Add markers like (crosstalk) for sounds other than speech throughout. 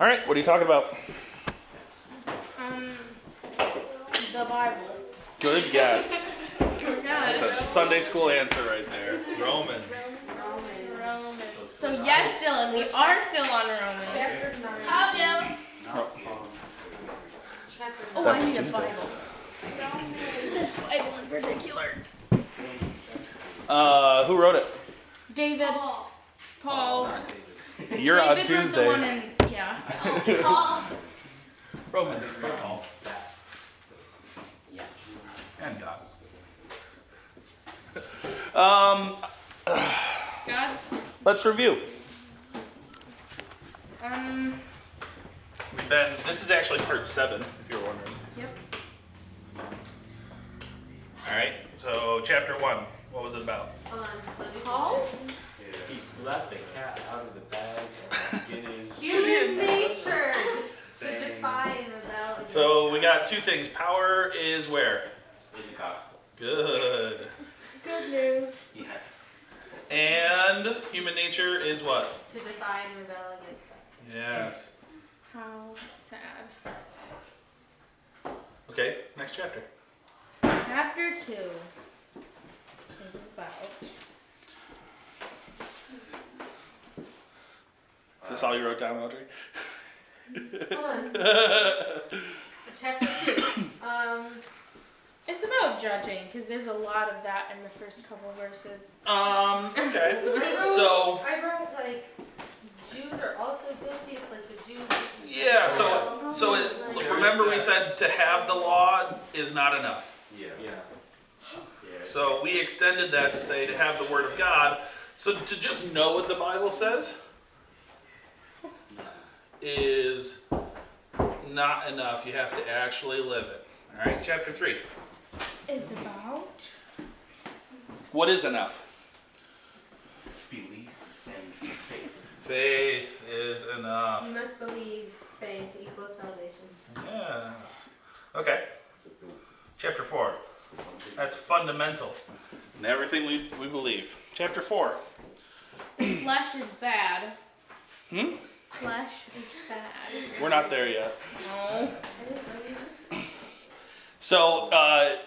All right, what are you talking about? Um, the Bible. Good guess. Yeah, That's a (laughs) Sunday school answer right there. Romans. Romans. Romans. So yes, Dylan, we are still on Romans. Chapter nine. How do? Chapter Oh, That's I need Tuesday. a Bible. This Bible in particular. Uh, who wrote it? David. Paul. Paul. You're David on wrote the Tuesday. One in, yeah. Paul. Romans. Paul. And God. Um, God. let's review. Um. We've been. This is actually part seven, if you're wondering. Yep. All right. So chapter one. What was it about? Hold on. Let me Paul. He let the cat out of the bag at the beginning. Human nature (laughs) to defy and rebel. So we got two things. Power is where? In the gospel. Good. Good news. Yeah. And human nature is what? to defy and rebel against God. Yes. How sad. Okay. Next chapter. Chapter two is about. Is this all you wrote down, Audrey? Hold on. (laughs) Chapter two. Um. It's about judging because there's a lot of that in the first couple verses. Um. Okay. (laughs) I wrote, So I wrote like Jews are also guilty. It's like the Jews. yeah. So so it, remember we said to have the law is not enough. Yeah. Yeah. Yeah. So we extended that to say to have the word of God. So to just know what the Bible says is not enough. You have to actually live it. All right, chapter 3. Is about. What is enough? Belief and faith. Faith is enough. You must believe faith equals salvation. Yes. Okay, chapter 4. That's fundamental in everything we, we believe. Chapter 4. Flesh is bad. Hmm? Flesh is bad. We're not there yet. No. I didn't know you. So, uh,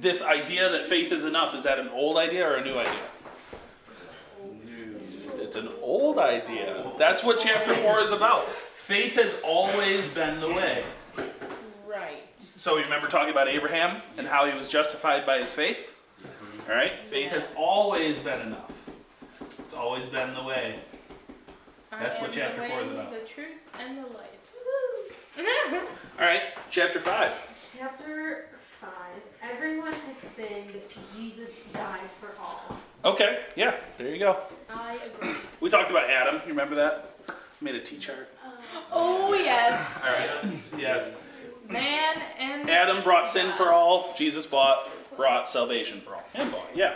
this idea that faith is enough, is that an old idea or a new idea? It's an old idea. That's what chapter 4 is about. Faith has always been the way. Right. So, you remember talking about Abraham and how he was justified by his faith? All right? Faith has always been enough. It's always been the way. That's I what chapter four is about. The truth and the light. (laughs) All right, chapter 5. Chapter five. Everyone has sinned. Jesus died for all. Okay, yeah, there you go. I agree. We talked about Adam. You remember that? Made a T chart. Oh yes. All right, yes. Man and Adam brought sin for all. Jesus bought brought salvation for all. And bought, yeah.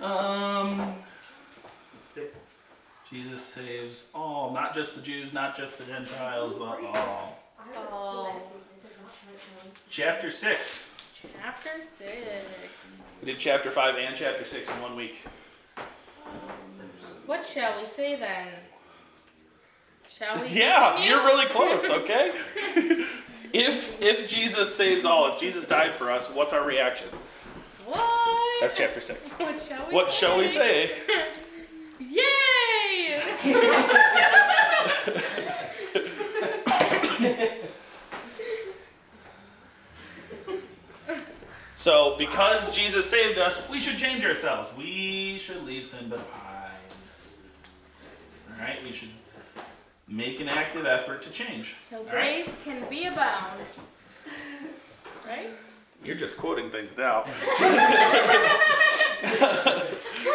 Um, Jesus saves all, not just the Jews, not just the Gentiles, but all. Oh. selected. I did not write down. Chapter six. chapter six. We did chapter five and chapter six in one week. What shall we say then? Shall we? (laughs) Yeah, you're really close. (laughs) Okay. (laughs) if if Jesus saves all, if Jesus died for us, what's our reaction? What? That's chapter six. What shall we What say? shall we say? Yay! (laughs) So, because Jesus saved us, we should change ourselves. We should leave sin behind. All right, we should make an active effort to change. so All right, grace can be abound. Right? you're just quoting things now. (laughs) (laughs)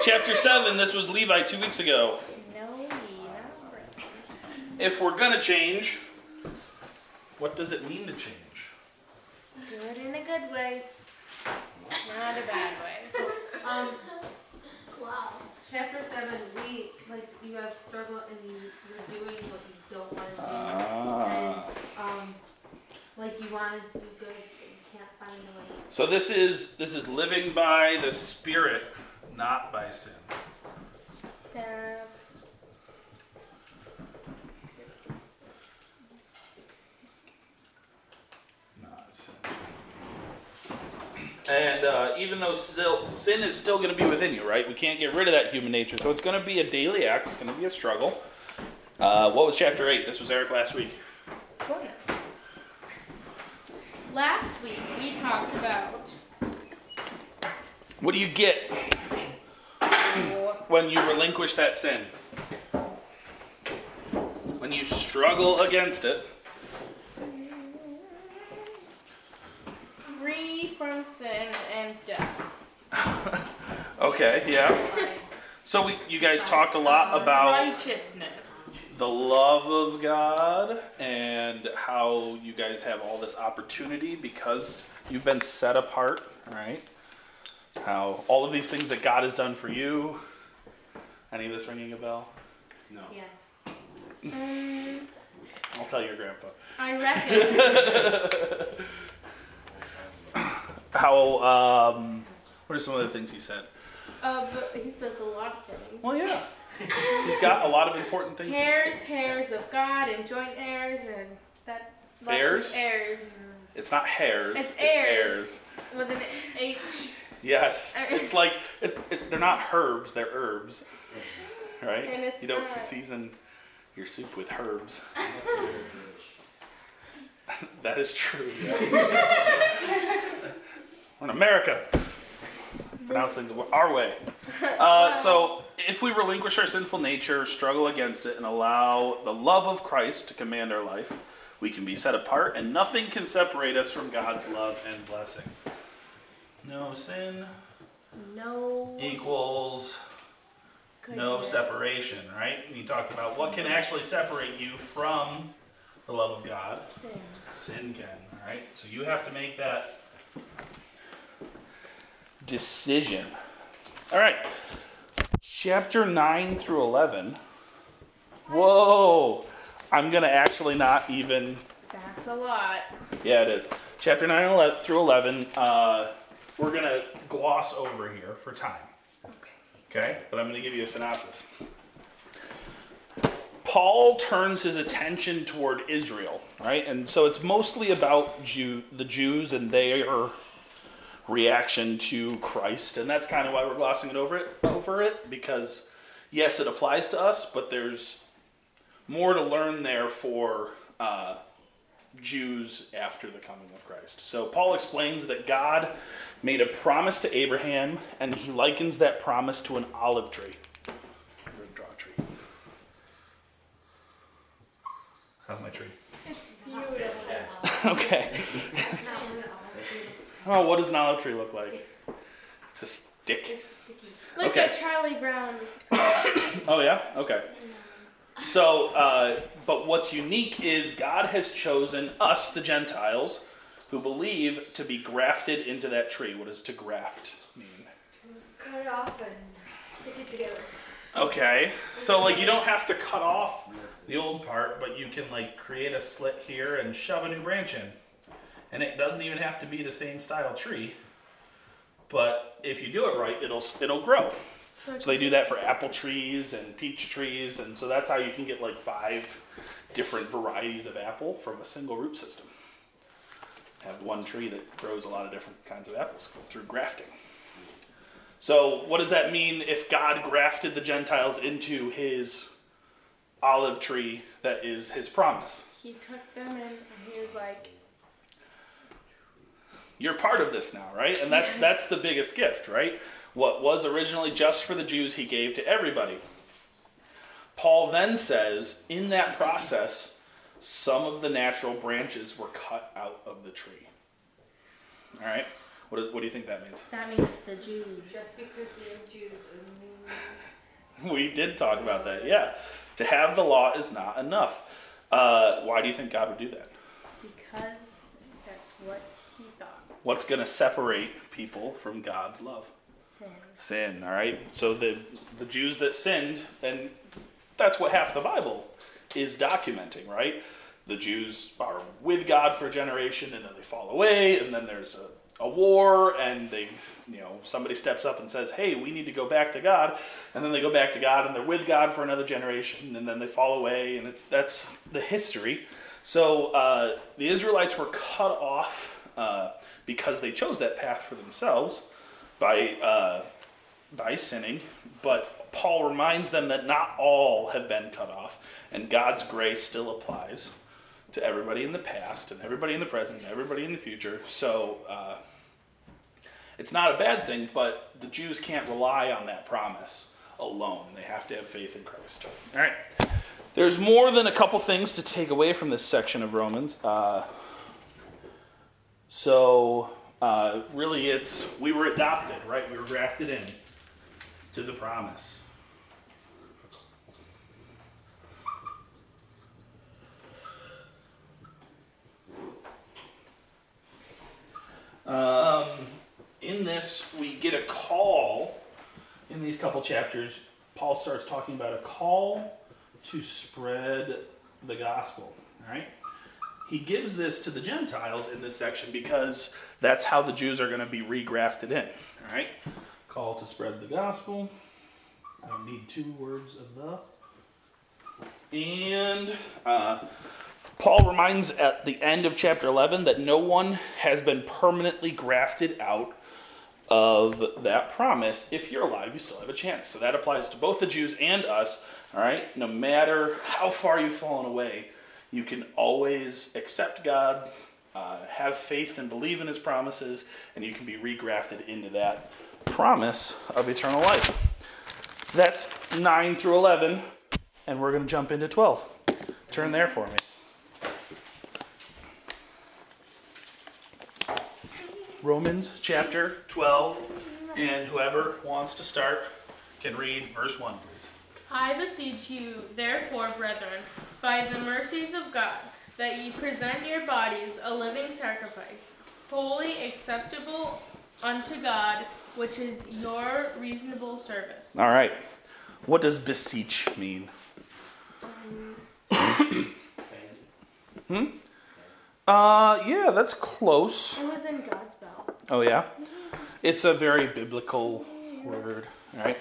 Chapter seven. This was Levi two weeks ago. No, ye not bread. If we're gonna change, what does it mean to change? Good in a good way, not a bad way. (laughs) Um. Wow. Chapter seven. We like you have struggle and you you're doing what you don't want to do. Ah. Um. Like you want to do good, but you can't find the way. So this is this is living by the Spirit, not by sin. That's And uh, even though sin is still going to be within you, right? We can't get rid of that human nature. So it's going to be a daily act. It's going to be a struggle. Uh, what was chapter 8? This was Eric last week. Join. Last week we talked about What do you get when you relinquish that sin? When you struggle against it, sin and death. (laughs) okay, yeah. So we, you guys talked a lot about righteousness. the love of God and how you guys have all this opportunity because you've been set apart, right? How all of these things that God has done for you. Any of this ringing a bell? No. Yes. Mm, (laughs) I'll tell your grandpa. I reckon. (laughs) How, um, what are some of the things he said? uh, but he says a lot of things. Well, yeah. He's got a lot of important things Hairs, hairs of God, and joint heirs, and that. Heirs? Heirs. It's not hairs. It's It's, heirs. heirs. With an H. Yes. (laughs) It's like, it, it, they're not herbs, they're herbs. Right? And it's you don't not- season your soup with herbs. (laughs) that is true, yes. (laughs) We're in America. Pronounce things our way. Uh, (laughs) so, if we relinquish our sinful nature, struggle against it, and allow the love of Christ to command our life, we can be set apart, and nothing can separate us from God's love and blessing. No sin No. equals no separation, right? We talked about what can actually separate you from the love of God. Sin. Sin can, all right? So you have to make that decision. All right. Chapter 9 through 11. Whoa. I'm going to actually not even. That's a lot. Yeah, it is. Chapter 9 11 through 11. Uh, we're going to gloss over here for time. Okay. Okay, but I'm going to give you a synopsis. Paul turns his attention toward Israel, right? And so it's mostly about Jew, the Jews and their reaction to Christ, and that's kind of why we're glossing it over it over it because yes, it applies to us, but there's more to learn there for uh, Jews after the coming of Christ. So Paul explains that God made a promise to Abraham, and he likens that promise to an olive tree. We're gonna draw a tree. How's my tree? It's beautiful. (laughs) okay. Oh, what does an olive tree look like? It's a stick. Like Okay. a Charlie Brown. (coughs) Oh yeah. Okay. So, uh, but what's unique is God has chosen us, the Gentiles, who believe, to be grafted into that tree. What does to graft mean? Cut it off and stick it together. Okay. So like you don't have to cut off the old part, but you can like create a slit here and shove a new branch in. And it doesn't even have to be the same style tree. But if you do it right, it'll it'll grow. So they do that for apple trees and peach trees, and so that's how you can get like five different varieties of apple from a single root system. Have one tree that grows a lot of different kinds of apples through grafting. So, what does that mean if God grafted the Gentiles into his olive tree that is his promise? He took them in and he was like, You're part of this now, right? And that's that's the biggest gift, right? What was originally just for the Jews, he gave to everybody. Paul then says, in that process, some of the natural branches were cut out of the tree. All right? What, is, what do you think that means? that means the Jews. Just because you're Jews (laughs) We did talk about that, yeah. To have the law is not enough. Uh, why do you think God would do that? Because that's what he thought. What's going to separate people from God's love? Sin. sin all right so the the jews that sinned and that's what half the bible is documenting right the jews are with god for a generation and then they fall away and then there's a, a war and they you know somebody steps up and says hey we need to go back to god and then they go back to god and they're with god for another generation and then they fall away and it's that's the history so uh, the israelites were cut off uh, because they chose that path for themselves by uh, by sinning. But Paul reminds them that not all have been cut off, and God's grace still applies to everybody in the past and everybody in the present and everybody in the future. So uh, it's not a bad thing, but the Jews can't rely on that promise alone. They have to have faith in Christ. All right. There's more than a couple things to take away from this section of Romans. Uh, so uh, really, it's we were adopted, right? We were grafted in to the promise. Um, in this, we get a call. In these couple chapters, Paul starts talking about a call to spread the gospel. All right? He gives this to the Gentiles in this section because that's how the Jews are going to be regrafted in. All right? Call to spread the gospel. I need two words of the. And uh, Paul reminds at the end of chapter 11 that no one has been permanently grafted out of that promise. If you're alive, you still have a chance. So that applies to both the Jews and us. All right? No matter how far you've fallen away, you can always accept God, uh, have faith and believe in his promises, and you can be regrafted into that promise of eternal life. That's 9 through 11, and we're going to jump into 12. Turn there for me. Romans chapter 12, and whoever wants to start can read verse 1, please. I beseech you, therefore, brethren, by the mercies of God, that ye present your bodies a living sacrifice, wholly acceptable unto God, which is your reasonable service. All right. What does beseech mean? hmm? Uh, yeah, that's close. It was in God's belt. Oh, yeah? It's a very biblical word, all right?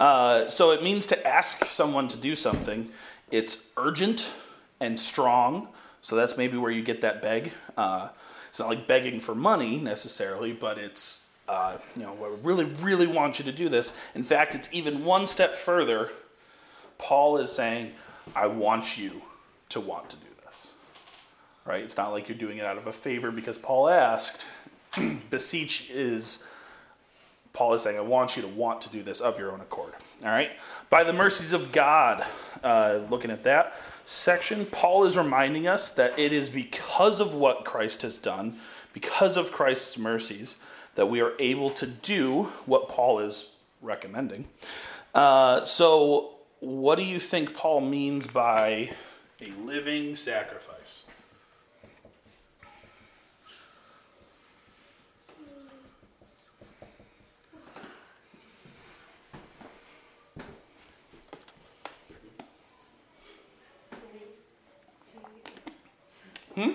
Uh, so it means to ask someone to do something. It's urgent and strong, so that's maybe where you get that beg. Uh, it's not like begging for money necessarily, but it's, uh, you know, I really, really want you to do this. In fact, it's even one step further. Paul is saying, I want you to want to do this. Right? It's not like you're doing it out of a favor because Paul asked. (clears throat) Beseech is Paul is saying, I want you to want to do this of your own accord. All right? By the mercies of God, uh, looking at that section, Paul is reminding us that it is because of what Christ has done, because of Christ's mercies, that we are able to do what Paul is recommending. Uh, so, what do you think Paul means by a living sacrifice? Hmm?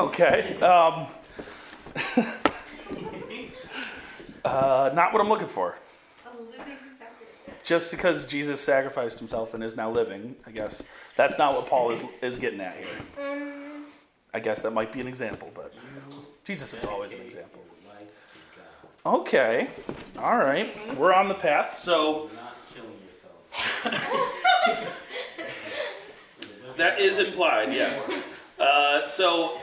Okay. Um, (laughs) uh, not what I'm looking for. A living sacrifice. Just because Jesus sacrificed himself and is now living, I guess that's not what Paul is, is getting at here. I guess that might be an example, but Jesus is always an example. Okay. All right. We're on the path. So (laughs) that is implied, yes. Uh, so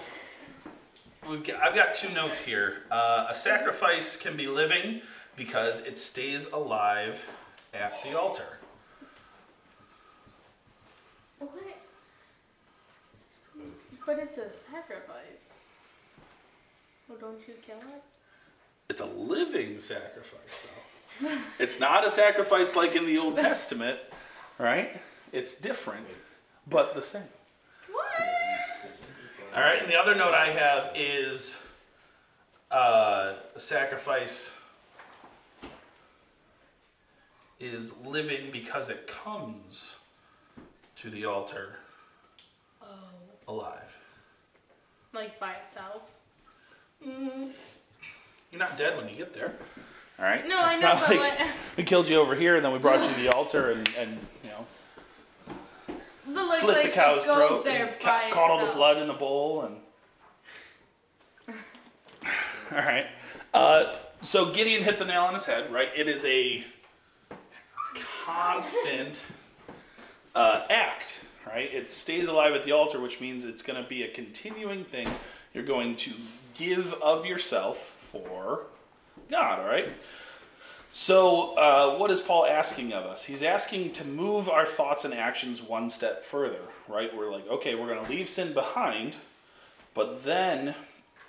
we've got, I've got two notes here. Uh, a sacrifice can be living because it stays alive at the altar. what? But it's a sacrifice. Well, don't you kill it? It's a living sacrifice, though. it's not a sacrifice like in the Old (laughs) Testament, right? It's different, but the same. All right, and the other note I have is uh, a sacrifice is living because it comes to the altar Oh. alive. Like by itself? You're not dead when you get there. All right. No, I It's know, not but like what- (laughs) we killed you over here, and then we brought you to the (laughs) altar, and, and you know, But like, slit like the cow's throat, and ca- caught all the blood in the bowl, and (laughs) All right. Uh, so Gideon hit the nail on his head, right? It is a constant uh, act, right? It stays alive at the altar, which means it's going to be a continuing thing. You're going to give of yourself for God, all right? So, uh, what is Paul asking of us? He's asking to move our thoughts and actions one step further, right? We're like, okay, we're going to leave sin behind, but then,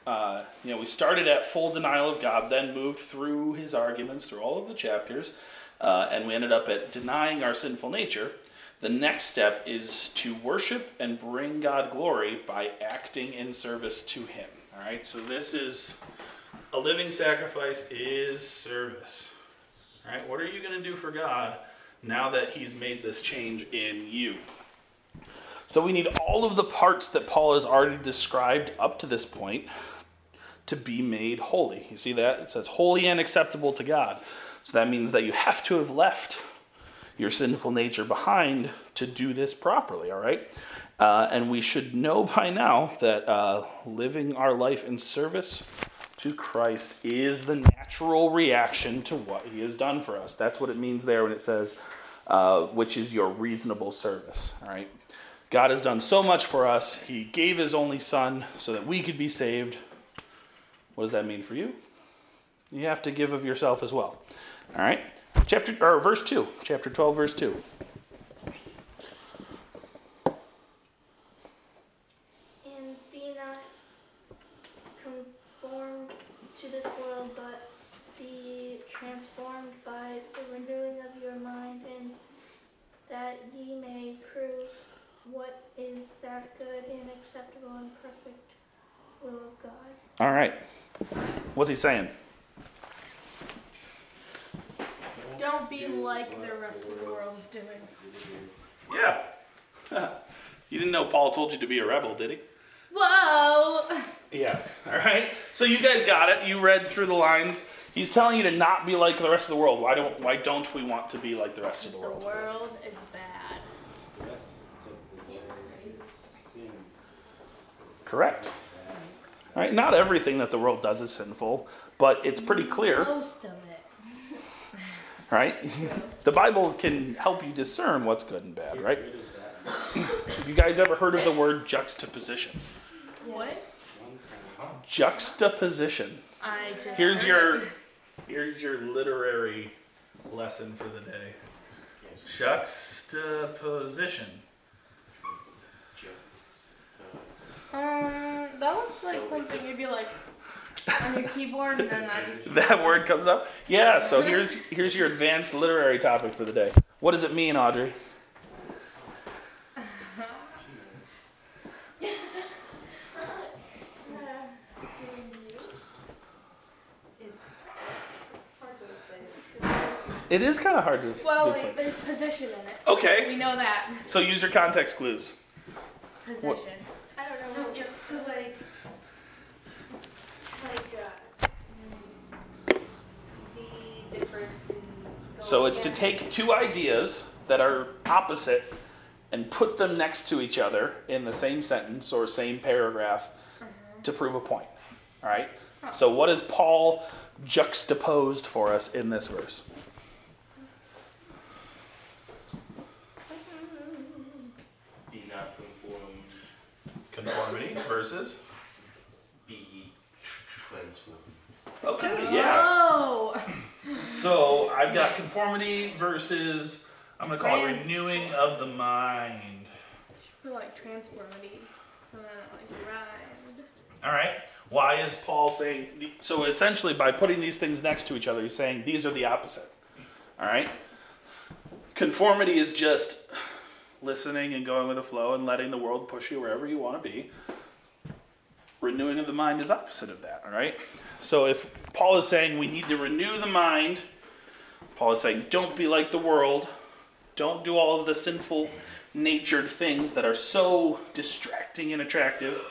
uh, you know, we started at full denial of God, then moved through his arguments, through all of the chapters, uh, and we ended up at denying our sinful nature. The next step is to worship and bring God glory by acting in service to Him. All right, so this is a living sacrifice is service. Right, what are you going to do for God now that He's made this change in you? So we need all of the parts that Paul has already described up to this point to be made holy. You see that? It says holy and acceptable to God. So that means that you have to have left your sinful nature behind to do this properly, all right? Uh, and we should know by now that uh, living our life in service to Christ is the natural reaction to what He has done for us. That's what it means there when it says, uh, which is your reasonable service, all right? God has done so much for us. He gave His only Son so that we could be saved. What does that mean for you? You have to give of yourself as well. All right? Chapter or verse 2. Chapter 12 verse 2. And be not conformed to this world, but be transformed by the renewing of your mind, and that ye may prove what is that good and acceptable and perfect will of God. All right. What's he saying? Don't be like the rest of the world is doing. Yeah. (laughs) you didn't know Paul told you to be a rebel, did he? Whoa! Yes. All right. So you guys got it. You read through the lines. He's telling you to not be like the rest of the world. Why don't Why don't we want to be like the rest of the world? The world? world is bad. Yes, to the sin. Correct. All right. Not everything that the world does is sinful, but it's pretty clear. Most of it. (laughs) Right? (laughs) the Bible can help you discern what's good and bad. Right? Get rid of that Have you guys ever heard of the word juxtaposition? What? Juxtaposition. I just. Here's your here's your literary lesson for the day. Juxtaposition. Um, that looks like So something you'd be like on your keyboard, and then I just. (laughs) That word comes up. Yeah. So here's here's your advanced literary topic for the day. What does it mean, Audrey? It's hard to say. It's just It is kind of hard to, to Well, explain. there's position in it. Okay. We know that. So use your context clues. Position. I don't know. no, what just to like, like, uh, the difference. So it's to take two ideas that are opposite and put them next to each other in the same sentence or same paragraph to prove a point. All right? So what is Paul juxtaposed for us in this verse? Be not conformed, Conformity versus be ye transformed. Okay, oh. yeah. Oh. (laughs) So I've got conformity versus I'm gonna call it Trans- renewing of the mind. Feel like transformity. And then it like rhymed. All right. Why is Paul saying? the- So essentially, by putting these things next to each other, he's saying these are the opposite. All right. Conformity is just listening and going with the flow and letting the world push you wherever you want to be. Renewing of the mind is opposite of that. All right. So if Paul is saying we need to renew the mind, Paul is saying don't be like the world. Don't do all of the sinful natured things that are so distracting and attractive.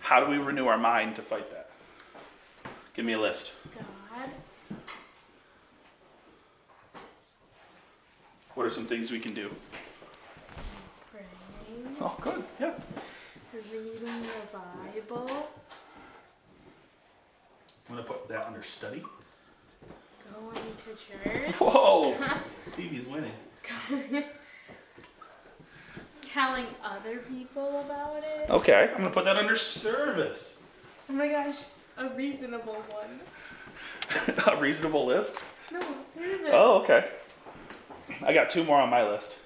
How do we renew our mind to fight that? Give me a list. God. What are some things we can do? Praying. Oh, good. Yeah. Reading the Bible. I'm gonna put that under study. Going to church. Whoa! (laughs) Phoebe's winning. Telling other people about it. Okay, I'm gonna put that under service. Oh my gosh, a reasonable one. (laughs) A reasonable list. No, service. Oh, okay. I got two more on my list,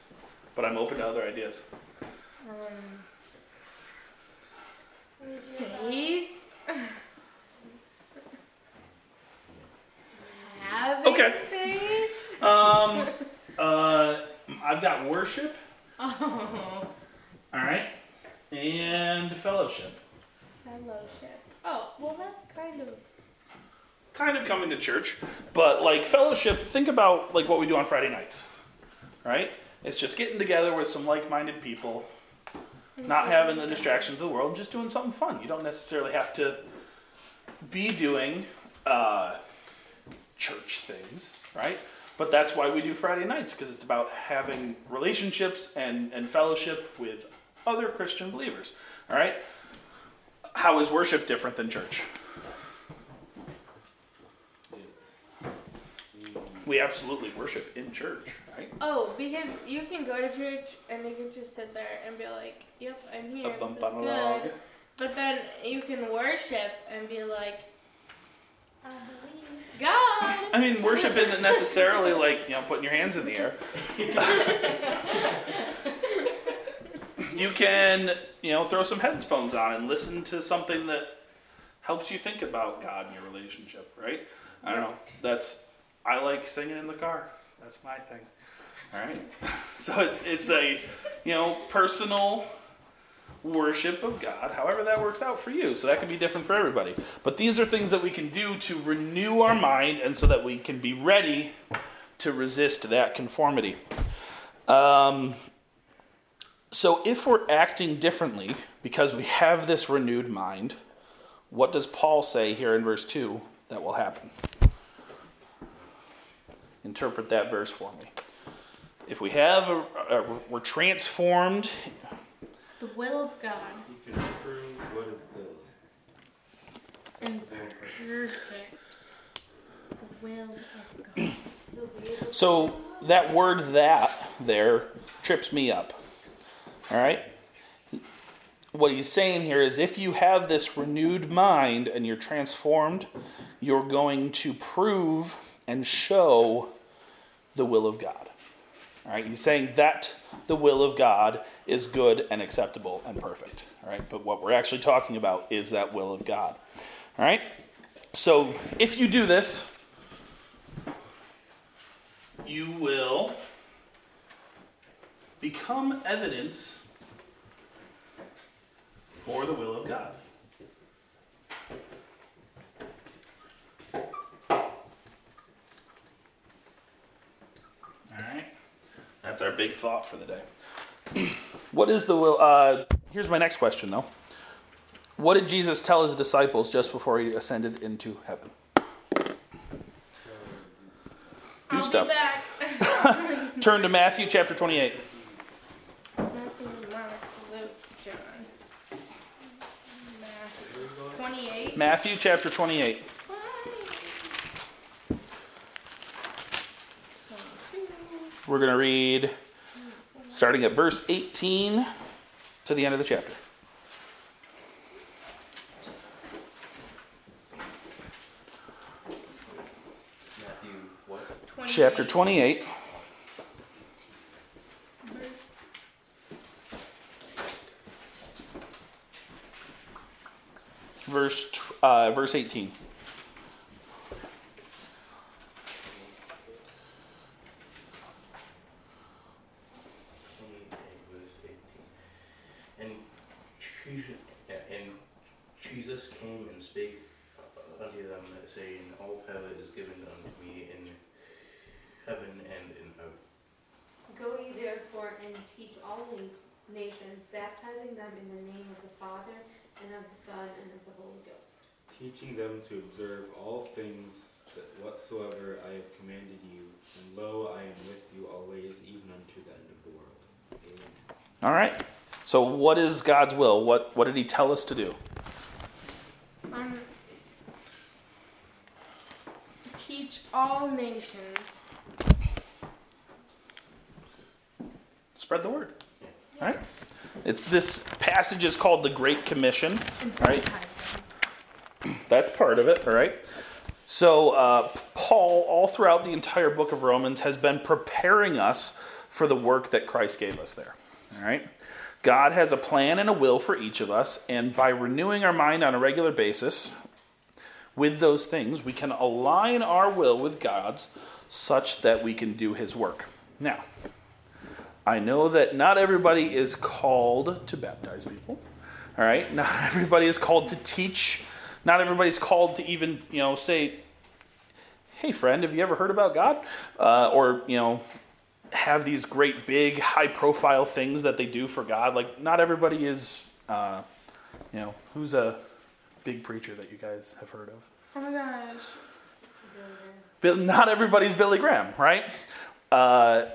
but I'm open to other ideas. Um, Okay. faith. Um, uh, I've got worship. Oh, All right, and fellowship. fellowship. Oh, well, that's kind of. Kind of coming to church, but like fellowship. Think about like what we do on Friday nights, right? It's just getting together with some like-minded people, not having the distractions of the world, and just doing something fun. You don't necessarily have to be doing uh, church things, right? But that's why we do Friday nights because it's about having relationships and, and fellowship with other Christian believers. All right. How is worship different than church? We absolutely worship in church, right? Oh, because you can go to church and you can just sit there and be like, "Yep, I'm here. A This bump is on good." log. But then you can worship and be like, I believe. "God." I mean, worship isn't necessarily like you know putting your hands in the air. (laughs) you can you know throw some headphones on and listen to something that helps you think about God and your relationship, right? I don't know. That's I like singing in the car. That's my thing. All right. (laughs) So it's it's a you know personal worship of God, however that works out for you. So that can be different for everybody. But these are things that we can do to renew our mind and so that we can be ready to resist that conformity. Um, so if we're acting differently because we have this renewed mind, what does Paul say here in verse 2 that will happen? Interpret that verse for me. If we have a, a we're transformed The will of God you can prove what is good. and perfect. The will of God. So that word that there trips me up. All right? What he's saying here is if you have this renewed mind and you're transformed, you're going to prove and show the will of God. All right? He's saying that the will of God is good and acceptable and perfect. All right? But what we're actually talking about is that will of God. All right? So if you do this, you will become evidence for the will of God. All right, that's our big thought for the day. what is the will? Uh, here's my next question, though. What did Jesus tell his disciples just before he ascended into heaven? Do I'll stuff. (laughs) Turn to Matthew chapter 28. Matthew, Mark, Luke, John. Matthew. 28. Matthew chapter 28. We're going to read starting at verse 18 to the end of the chapter. Matthew, what? 28. Chapter 28, Verse verse uh, verse 18. Twenty-eight, verse eighteen. And Jesus, and Jesus came and spake unto them, saying, All power is given unto me in heaven and in earth. Go ye therefore and teach all na- nations, baptizing them in the name of the Father, and of the Son, and of the Holy Ghost. teaching them to observe all things that whatsoever I have commanded you, and lo, I am with you always, even unto the end of the world. Amen. All right. So what is God's will? What what did he tell us to do? Um, all nations. Spread the word. All right? It's this passage is called the Great Commission. And Right. That's part of it, all right? So, uh, Paul, all throughout the entire book of Romans, has been preparing us for the work that Christ gave us there, all right? God has a plan and a will for each of us, and by renewing our mind on a regular basis with those things, we can align our will with God's such that we can do his work. Now, I know that not everybody is called to baptize people. All right? (laughs) Not everybody is called to teach. Not everybody's called to even, you know, say, "Hey friend, have you ever heard about God?" Uh, or, you know, have these great big high profile things that they do for God. Like not everybody is uh, you know, who's a big preacher that you guys have heard of? Oh my gosh. Bill, not everybody's Billy Graham, right? Uh,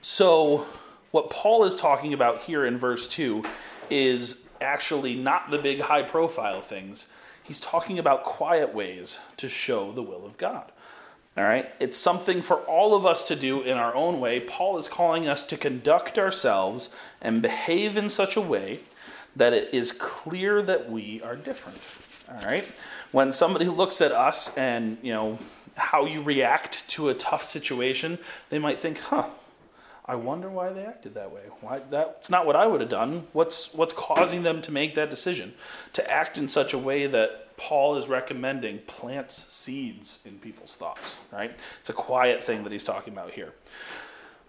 so, what Paul is talking about here in verse 2 is actually not the big high profile things. He's talking about quiet ways to show the will of God. All right? It's something for all of us to do in our own way. Paul is calling us to conduct ourselves and behave in such a way that it is clear that we are different. All right? When somebody looks at us and, you know, how you react to a tough situation, they might think, "Huh, I wonder why they acted that way. Why that's not what I would have done. What's what's causing them to make that decision? To act in such a way that Paul is recommending plants seeds in people's thoughts, right? It's a quiet thing that he's talking about here.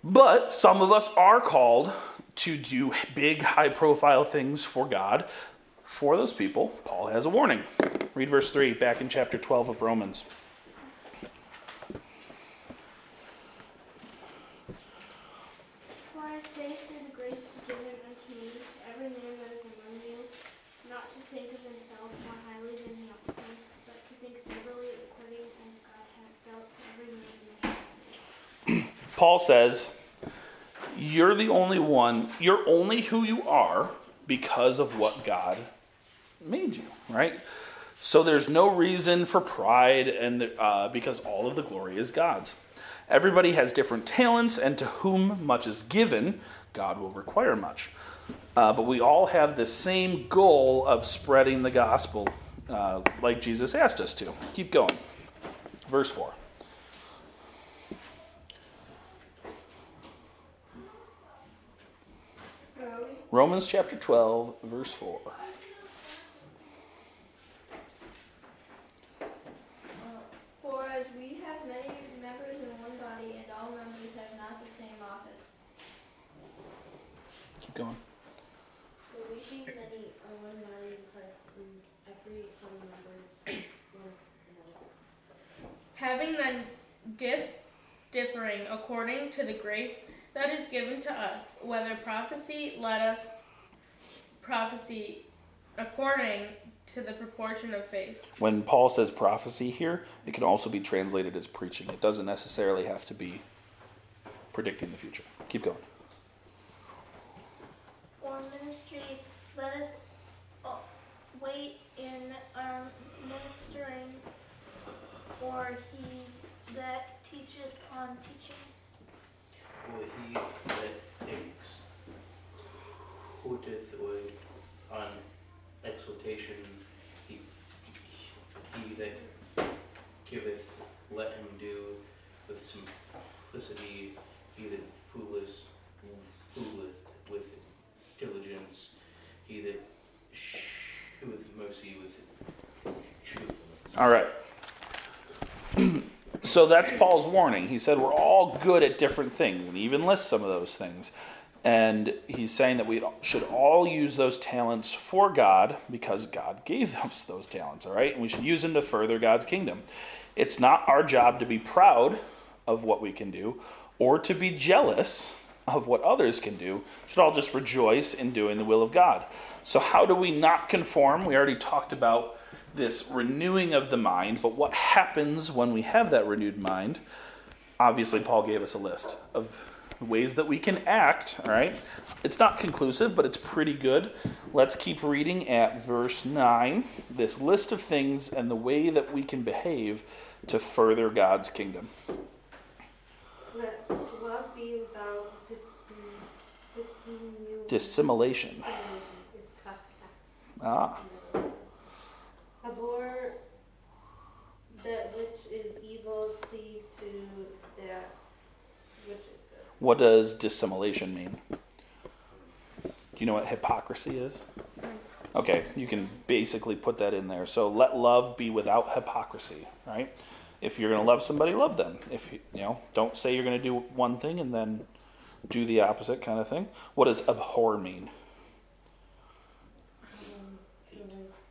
But some of us are called to do big, high profile things for God. For those people, Paul has a warning. Read verse 3 back in chapter 12 of Romans. For I say through the grace given unto me, to every man that is among you, not to think of himself more highly than he ought to think, but to think soberly according as God hath dealt to every man measure. Paul says, You're the only one, you're only who you are because of what God made you, right? So there's no reason for pride, and uh, because all of the glory is God's. Everybody has different talents, and to whom much is given, God will require much. Uh, but we all have the same goal of spreading the gospel, uh, like Jesus asked us to. Keep going. Verse 4. Romans chapter 12, verse 4. For as we have many members in one body, and all members have not the same office. Keep going. So we think many are one body in Christ, and every one members. Having then gifts differing according to the grace that is given to us, whether prophecy, let us prophecy according to the proportion of faith. When Paul says prophecy here, it can also be translated as preaching. It doesn't necessarily have to be predicting the future. Keep going. Or ministry, let us uh, wait in our ministering, or he that teaches on teaching. Or he that ex- putteth or on exhortation, he, he that giveth, let him do with simplicity, he that fooleth, fooleth with diligence, he that sheweth mercy with truthfulness. All right. (clears throat) so that's Paul's warning. He said we're all good at different things, and he even lists some of those things. And he's saying that we should all use those talents for God because God gave us those talents, all right? And we should use them to further God's kingdom. It's not our job to be proud of what we can do or to be jealous of what others can do. We should all just rejoice in doing the will of God. So, how do we not conform? We already talked about this renewing of the mind, but what happens when we have that renewed mind? Obviously, Paul gave us a list of ways that we can act, all right? It's not conclusive, but it's pretty good. Let's keep reading at verse 9. This list of things and the way that we can behave to further God's kingdom. Let love be without dis- Dissimulation. dissimulation. It's tough. Ah, Abhor that which is evil, cleave to that which is good. What does dissimulation mean? Do you know what hypocrisy is? Okay, you can basically put that in there. So let love be without hypocrisy, right? If you're going to love somebody, love them. If you, you know, don't say you're going to do one thing and then do the opposite kind of thing. What does abhor mean?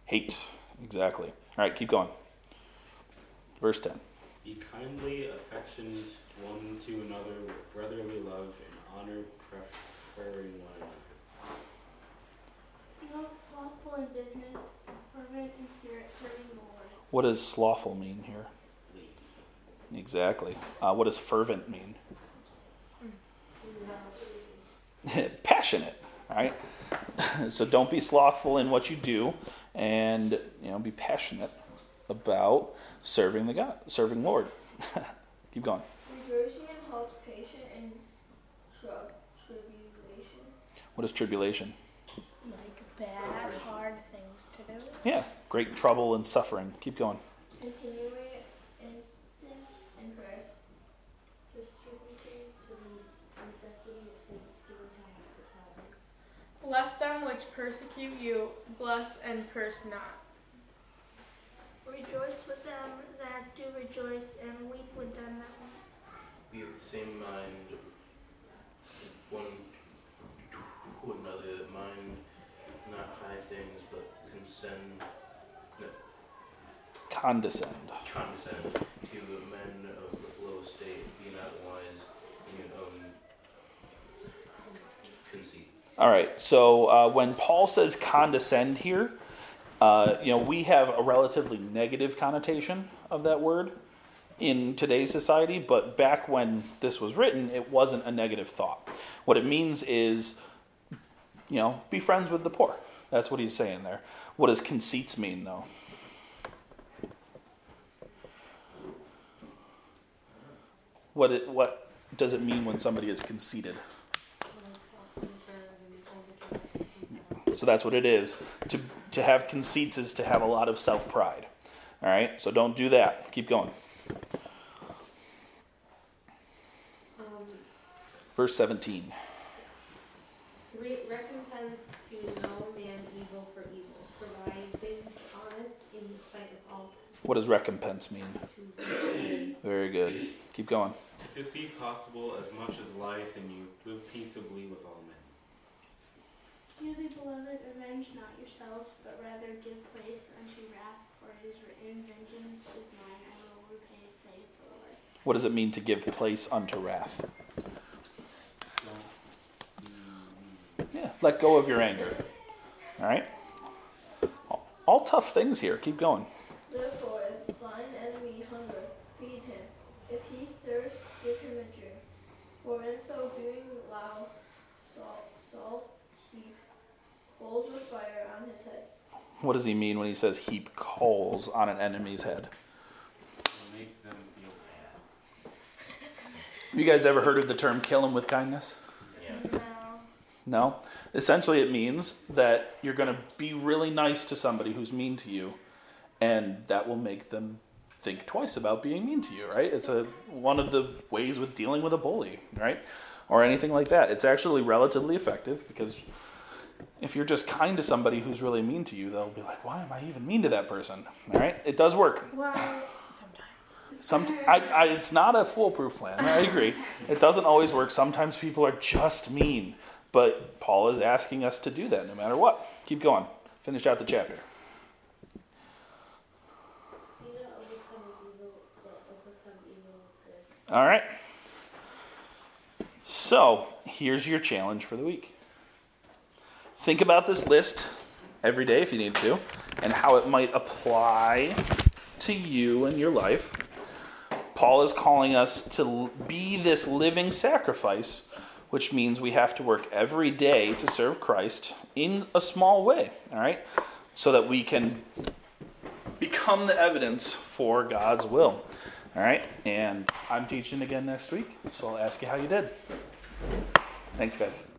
Hate. Exactly. All right, keep going. Verse 10. Be kindly affectioned one to another with brotherly love and honor, preferring one another. Be not slothful in business, fervent in spirit, serving the Lord. What does slothful mean here? Exactly. Uh, what does fervent mean? (laughs) Passionate, all right? (laughs) so don't be slothful in what you do and, you know, be passionate about serving the God, serving Lord. (laughs) keep going. Rejoicing in hope, patient in tribulation. What is tribulation? Like bad, hard things to do. Yeah, great trouble and suffering. Keep going. Continuing instant in prayer. To the necessity of saints, giving hospitality. Bless them which persecute you, bless and curse not. Rejoice with them that do rejoice, and weep with them that weep. Be of the same mind, one to another, mind not high things, but consent, Condescend. condescend to men of low estate, be not wise in your own conceit. All right. So uh, when Paul says condescend here, uh, you know, we have a relatively negative connotation of that word in today's society, but back when this was written, it wasn't a negative thought. What it means is, you know, be friends with the poor. That's what he's saying there. What does conceits mean, though? What it, what does it mean when somebody is conceited? So that's what it is. To to have conceits is to have a lot of self pride. All right. So don't do that. Keep going. Um, Verse seventeen. Re- recompense to no man evil for evil, providing honest in spite of all What does recompense mean? Very good. Keep going. If it be possible, as much as lieth in you, live peaceably with all men. Dearly beloved, avenge not yourselves, but rather give place unto wrath, for it is written, Vengeance is mine, I will repay, saith the Lord. What does it mean to give place unto wrath? Yeah. Let go of your anger. All right. All, tough things here. Keep going. Therefore, if thine enemy hunger, feed him. If he thirst, give him a drink. For in so doing thou salt, salt heap coals of fire on his head. What does he mean when he says heap coals on an enemy's head? Make them feel bad. You guys ever heard of the term kill him with kindness? Yeah. Now, No. Essentially, it means that you're going to be really nice to somebody who's mean to you, and that will make them think twice about being mean to you, right? It's a one of the ways with dealing with a bully, right? Or anything like that. It's actually relatively effective because if you're just kind to somebody who's really mean to you, they'll be like, "Why am I even mean to that person?" All right? It does work. Well, (laughs) sometimes. Some, I, I, it's not a foolproof plan. I agree. It doesn't always work. Sometimes people are just mean. But Paul is asking us to do that no matter what. Keep going. Finish out the chapter. Do not overcome evil, but overcome evil with good. All right. So, here's your challenge for the week. Think about this list every day if you need to, and how it might apply to you and your life. Paul is calling us to be this living sacrifice, which means we have to work every day to serve Christ in a small way, all right? So that we can become the evidence for God's will. All right? And I'm teaching again next week, so I'll ask you how you did. Thanks, guys.